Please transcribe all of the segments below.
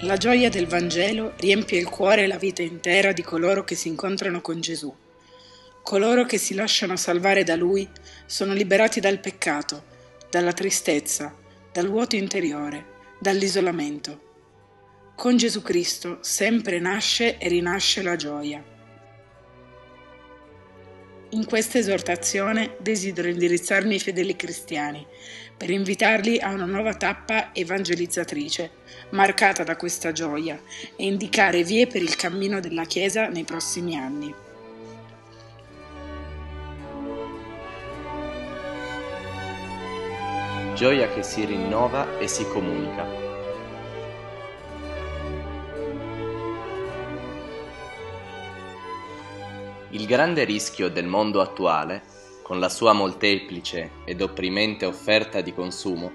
La gioia del Vangelo riempie il cuore e la vita intera di coloro che si incontrano con Gesù. Coloro che si lasciano salvare da Lui sono liberati dal peccato, dalla tristezza, dal vuoto interiore, dall'isolamento. Con Gesù Cristo sempre nasce e rinasce la gioia. In questa esortazione desidero indirizzarmi ai fedeli cristiani per invitarli a una nuova tappa evangelizzatrice, marcata da questa gioia, e indicare vie per il cammino della Chiesa nei prossimi anni. Gioia che si rinnova e si comunica. Il grande rischio del mondo attuale, con la sua molteplice ed opprimente offerta di consumo,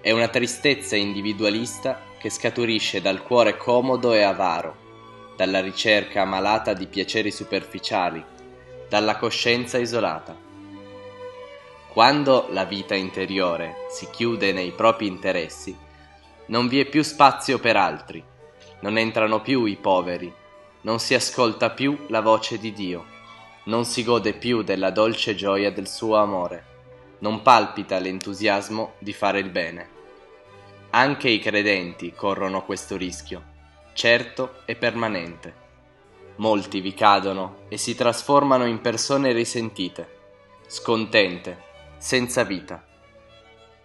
è una tristezza individualista che scaturisce dal cuore comodo e avaro, dalla ricerca malata di piaceri superficiali, dalla coscienza isolata. Quando la vita interiore si chiude nei propri interessi, non vi è più spazio per altri, non entrano più i poveri, non si ascolta più la voce di Dio, non si gode più della dolce gioia del suo amore, non palpita l'entusiasmo di fare il bene. Anche i credenti corrono questo rischio, certo e permanente. Molti vi cadono e si trasformano in persone risentite, scontente, senza vita.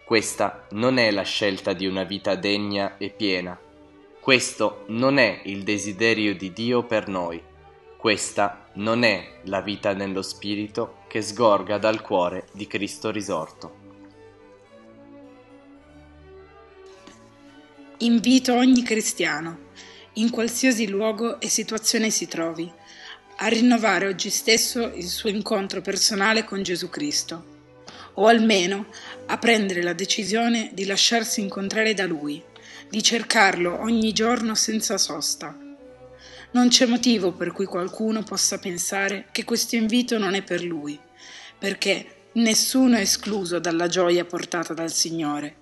Questa non è la scelta di una vita degna e piena questo non è il desiderio di Dio per noi. Questa non è la vita nello Spirito che sgorga dal cuore di Cristo risorto. Invito ogni cristiano, in qualsiasi luogo e situazione si trovi, a rinnovare oggi stesso il suo incontro personale con Gesù Cristo, o almeno a prendere la decisione di lasciarsi incontrare da Lui di cercarlo ogni giorno senza sosta. Non c'è motivo per cui qualcuno possa pensare che questo invito non è per lui, perché nessuno è escluso dalla gioia portata dal Signore.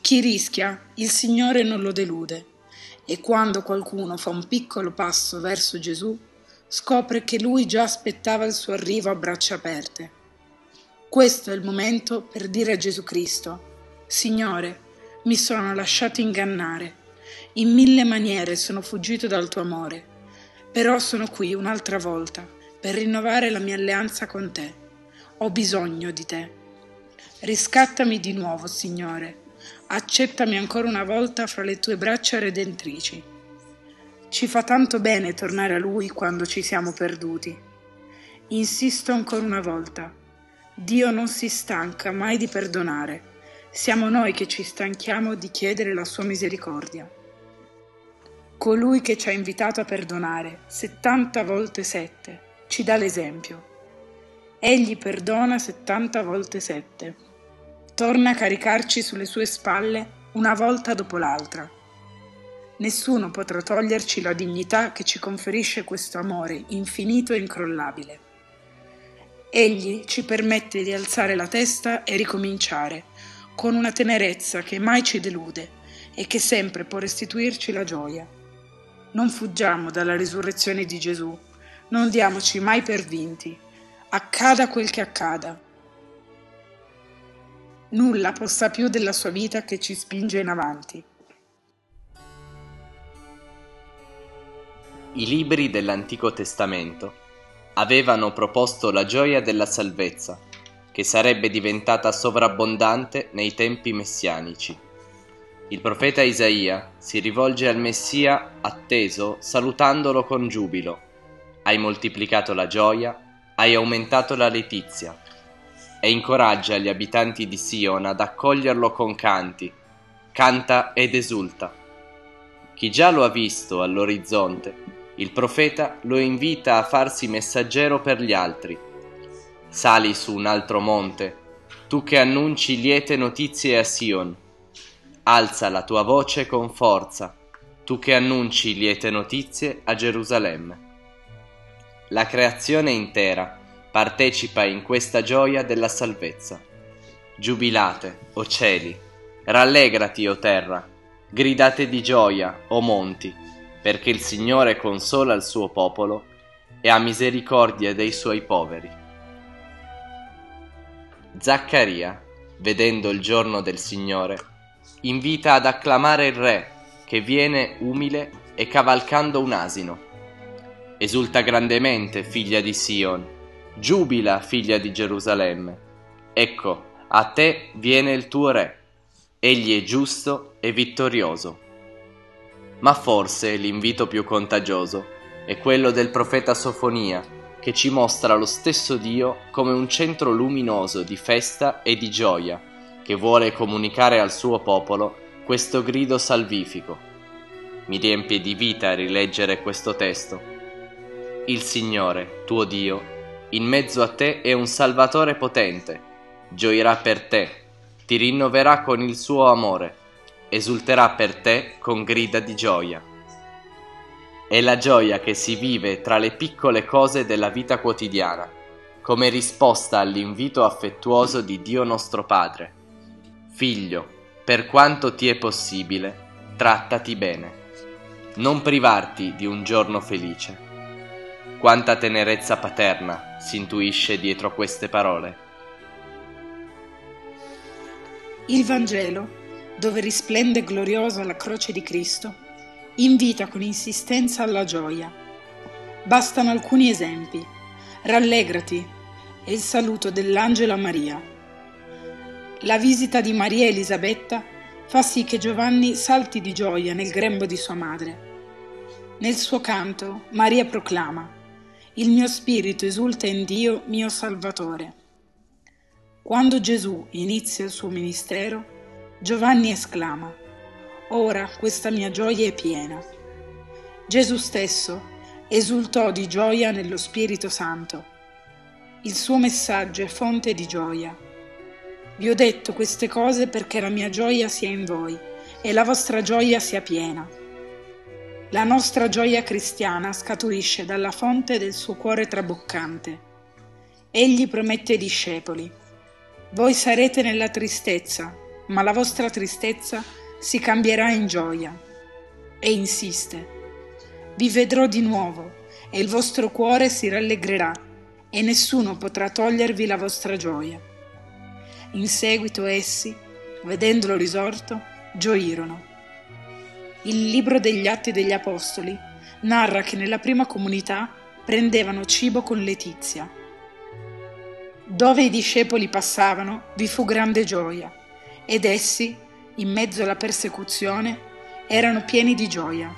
Chi rischia, il Signore non lo delude, e quando qualcuno fa un piccolo passo verso Gesù, scopre che lui già aspettava il suo arrivo a braccia aperte. Questo è il momento per dire a Gesù Cristo, Signore, mi sono lasciato ingannare. In mille maniere sono fuggito dal tuo amore. Però sono qui un'altra volta per rinnovare la mia alleanza con te. Ho bisogno di te. Riscattami di nuovo, Signore. Accettami ancora una volta fra le tue braccia redentrici. Ci fa tanto bene tornare a Lui quando ci siamo perduti. Insisto ancora una volta. Dio non si stanca mai di perdonare siamo noi che ci stanchiamo di chiedere la sua misericordia. Colui che ci ha invitato a perdonare 70 volte 7 ci dà l'esempio. Egli perdona 70 volte 7. Torna a caricarci sulle sue spalle una volta dopo l'altra. Nessuno potrà toglierci la dignità che ci conferisce questo amore infinito e incrollabile. Egli ci permette di alzare la testa e ricominciare con una tenerezza che mai ci delude e che sempre può restituirci la gioia. Non fuggiamo dalla risurrezione di Gesù, non diamoci mai per vinti, accada quel che accada. Nulla possa più della sua vita che ci spinge in avanti. I libri dell'Antico Testamento avevano proposto la gioia della salvezza che sarebbe diventata sovrabbondante nei tempi messianici. Il profeta Isaia si rivolge al Messia atteso salutandolo con giubilo. Hai moltiplicato la gioia, hai aumentato la letizia e incoraggia gli abitanti di Sion ad accoglierlo con canti. Canta ed esulta. Chi già lo ha visto all'orizzonte, il profeta lo invita a farsi messaggero per gli altri Sali su un altro monte, tu che annunci liete notizie a Sion. Alza la tua voce con forza, tu che annunci liete notizie a Gerusalemme. La creazione intera partecipa in questa gioia della salvezza. Giubilate, o cieli, rallegrati, o terra, Gridate di gioia, o monti, perché il Signore consola il suo popolo e ha misericordia dei suoi poveri. Zaccaria, vedendo il giorno del Signore, invita ad acclamare il Re che viene umile e cavalcando un asino. Esulta grandemente, figlia di Sion, giubila, figlia di Gerusalemme. Ecco, a te viene il tuo Re, egli è giusto e vittorioso. Ma forse l'invito più contagioso è quello del profeta Sofonia, che ci mostra lo stesso Dio come un centro luminoso di festa e di gioia, che vuole comunicare al suo popolo questo grido salvifico. Mi riempie di vita rileggere questo testo. Il Signore, tuo Dio, in mezzo a te è un Salvatore potente, gioirà per te, ti rinnoverà con il suo amore, esulterà per te con grida di gioia. È la gioia che si vive tra le piccole cose della vita quotidiana, come risposta all'invito affettuoso di Dio nostro Padre. Figlio, per quanto ti è possibile, trattati bene. Non privarti di un giorno felice. Quanta tenerezza paterna si intuisce dietro queste parole. Il Vangelo, dove risplende gloriosa la croce di Cristo, invita con insistenza alla gioia. Bastano alcuni esempi. Rallegrati e il saluto dell'angelo a Maria la visita di Maria Elisabetta fa sì che Giovanni salti di gioia nel grembo di sua madre. Nel suo canto Maria proclama Il mio spirito esulta in Dio mio Salvatore. Quando Gesù inizia il suo ministero, Giovanni esclama Ora questa mia gioia è piena. Gesù stesso esultò di gioia nello Spirito Santo. Il suo messaggio è fonte di gioia vi ho detto queste cose perché la mia gioia sia in voi e la vostra gioia sia piena. La nostra gioia cristiana scaturisce dalla fonte del suo cuore traboccante. Egli promette ai discepoli, voi sarete nella tristezza, ma la vostra tristezza si cambierà in gioia. E insiste, vi vedrò di nuovo e il vostro cuore si rallegrerà e nessuno potrà togliervi la vostra gioia. In seguito essi, vedendolo risorto, gioirono. Il libro degli Atti degli Apostoli narra che nella prima comunità prendevano cibo con letizia. Dove i discepoli passavano vi fu grande gioia ed essi, in mezzo alla persecuzione, erano pieni di gioia.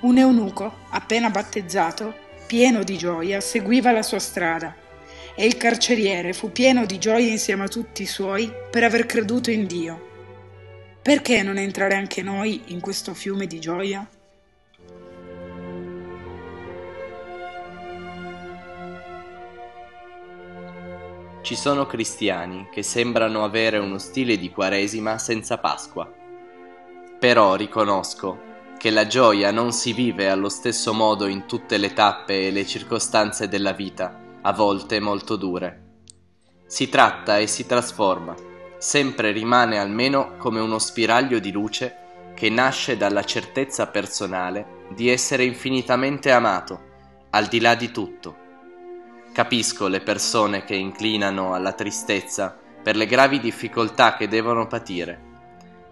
Un eunuco, appena battezzato, pieno di gioia, seguiva la sua strada e il carceriere fu pieno di gioia insieme a tutti i suoi per aver creduto in Dio. Perché non entrare anche noi in questo fiume di gioia? Ci sono cristiani che sembrano avere uno stile di Quaresima senza Pasqua. Però riconosco che la gioia non si vive allo stesso modo in tutte le tappe e le circostanze della vita a volte molto dure. Si tratta e si trasforma, sempre rimane almeno come uno spiraglio di luce che nasce dalla certezza personale di essere infinitamente amato, al di là di tutto. Capisco le persone che inclinano alla tristezza per le gravi difficoltà che devono patire,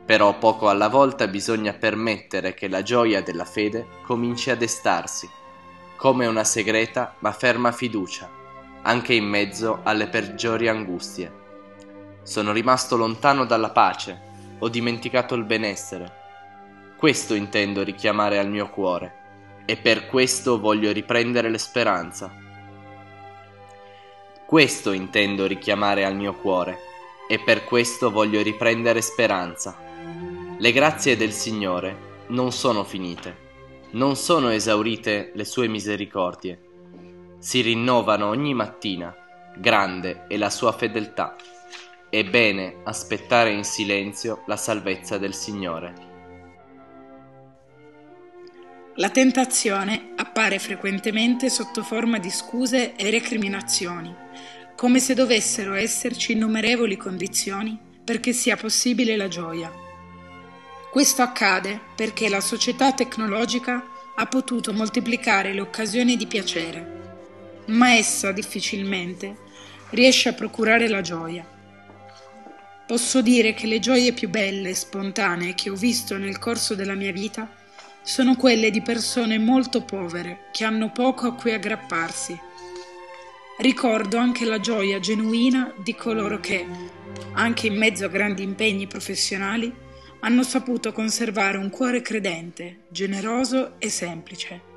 però poco alla volta bisogna permettere che la gioia della fede cominci a destarsi come una segreta ma ferma fiducia, anche in mezzo alle peggiori angustie. Sono rimasto lontano dalla pace, ho dimenticato il benessere. Questo intendo richiamare al mio cuore e per questo voglio riprendere l'esperanza. Questo intendo richiamare al mio cuore e per questo voglio riprendere speranza. Le grazie del Signore non sono finite non sono esaurite le sue misericordie. Si rinnovano ogni mattina, grande è la sua fedeltà. È bene aspettare in silenzio la salvezza del Signore. La tentazione appare frequentemente sotto forma di scuse e recriminazioni, come se dovessero esserci innumerevoli condizioni perché sia possibile la gioia. Questo accade perché la società tecnologica ha potuto moltiplicare le occasioni di piacere, ma essa difficilmente riesce a procurare la gioia. Posso dire che le gioie più belle e spontanee che ho visto nel corso della mia vita sono quelle di persone molto povere che hanno poco a cui aggrapparsi. Ricordo anche la gioia genuina di coloro che, anche in mezzo a grandi impegni professionali, hanno saputo conservare un cuore credente, generoso e semplice.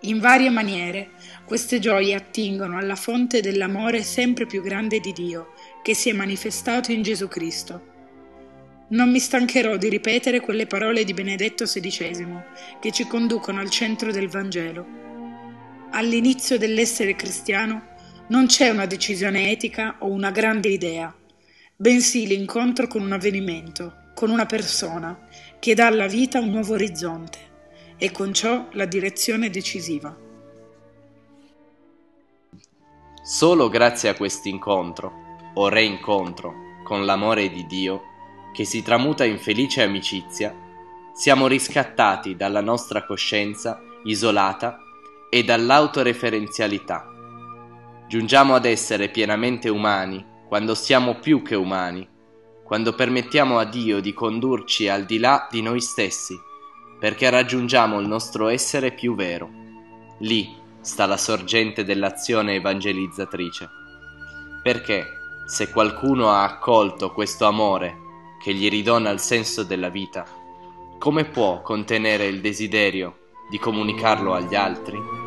In varie maniere queste gioie attingono alla fonte dell'amore sempre più grande di Dio, che si è manifestato in Gesù Cristo. Non mi stancherò di ripetere quelle parole di Benedetto XVI che ci conducono al centro del Vangelo. All'inizio dell'essere cristiano non c'è una decisione etica o una grande idea, bensì l'incontro con un avvenimento, con una persona, che dà alla vita un nuovo orizzonte e con ciò la direzione decisiva. Solo grazie a quest'incontro, o reincontro, con l'amore di Dio, che si tramuta in felice amicizia, siamo riscattati dalla nostra coscienza isolata e dall'autoreferenzialità. Giungiamo ad essere pienamente umani quando siamo più che umani, quando permettiamo a Dio di condurci al di là di noi stessi perché raggiungiamo il nostro essere più vero. Lì sta la sorgente dell'azione evangelizzatrice. Perché, se qualcuno ha accolto questo amore che gli ridona il senso della vita, come può contenere il desiderio di comunicarlo agli altri?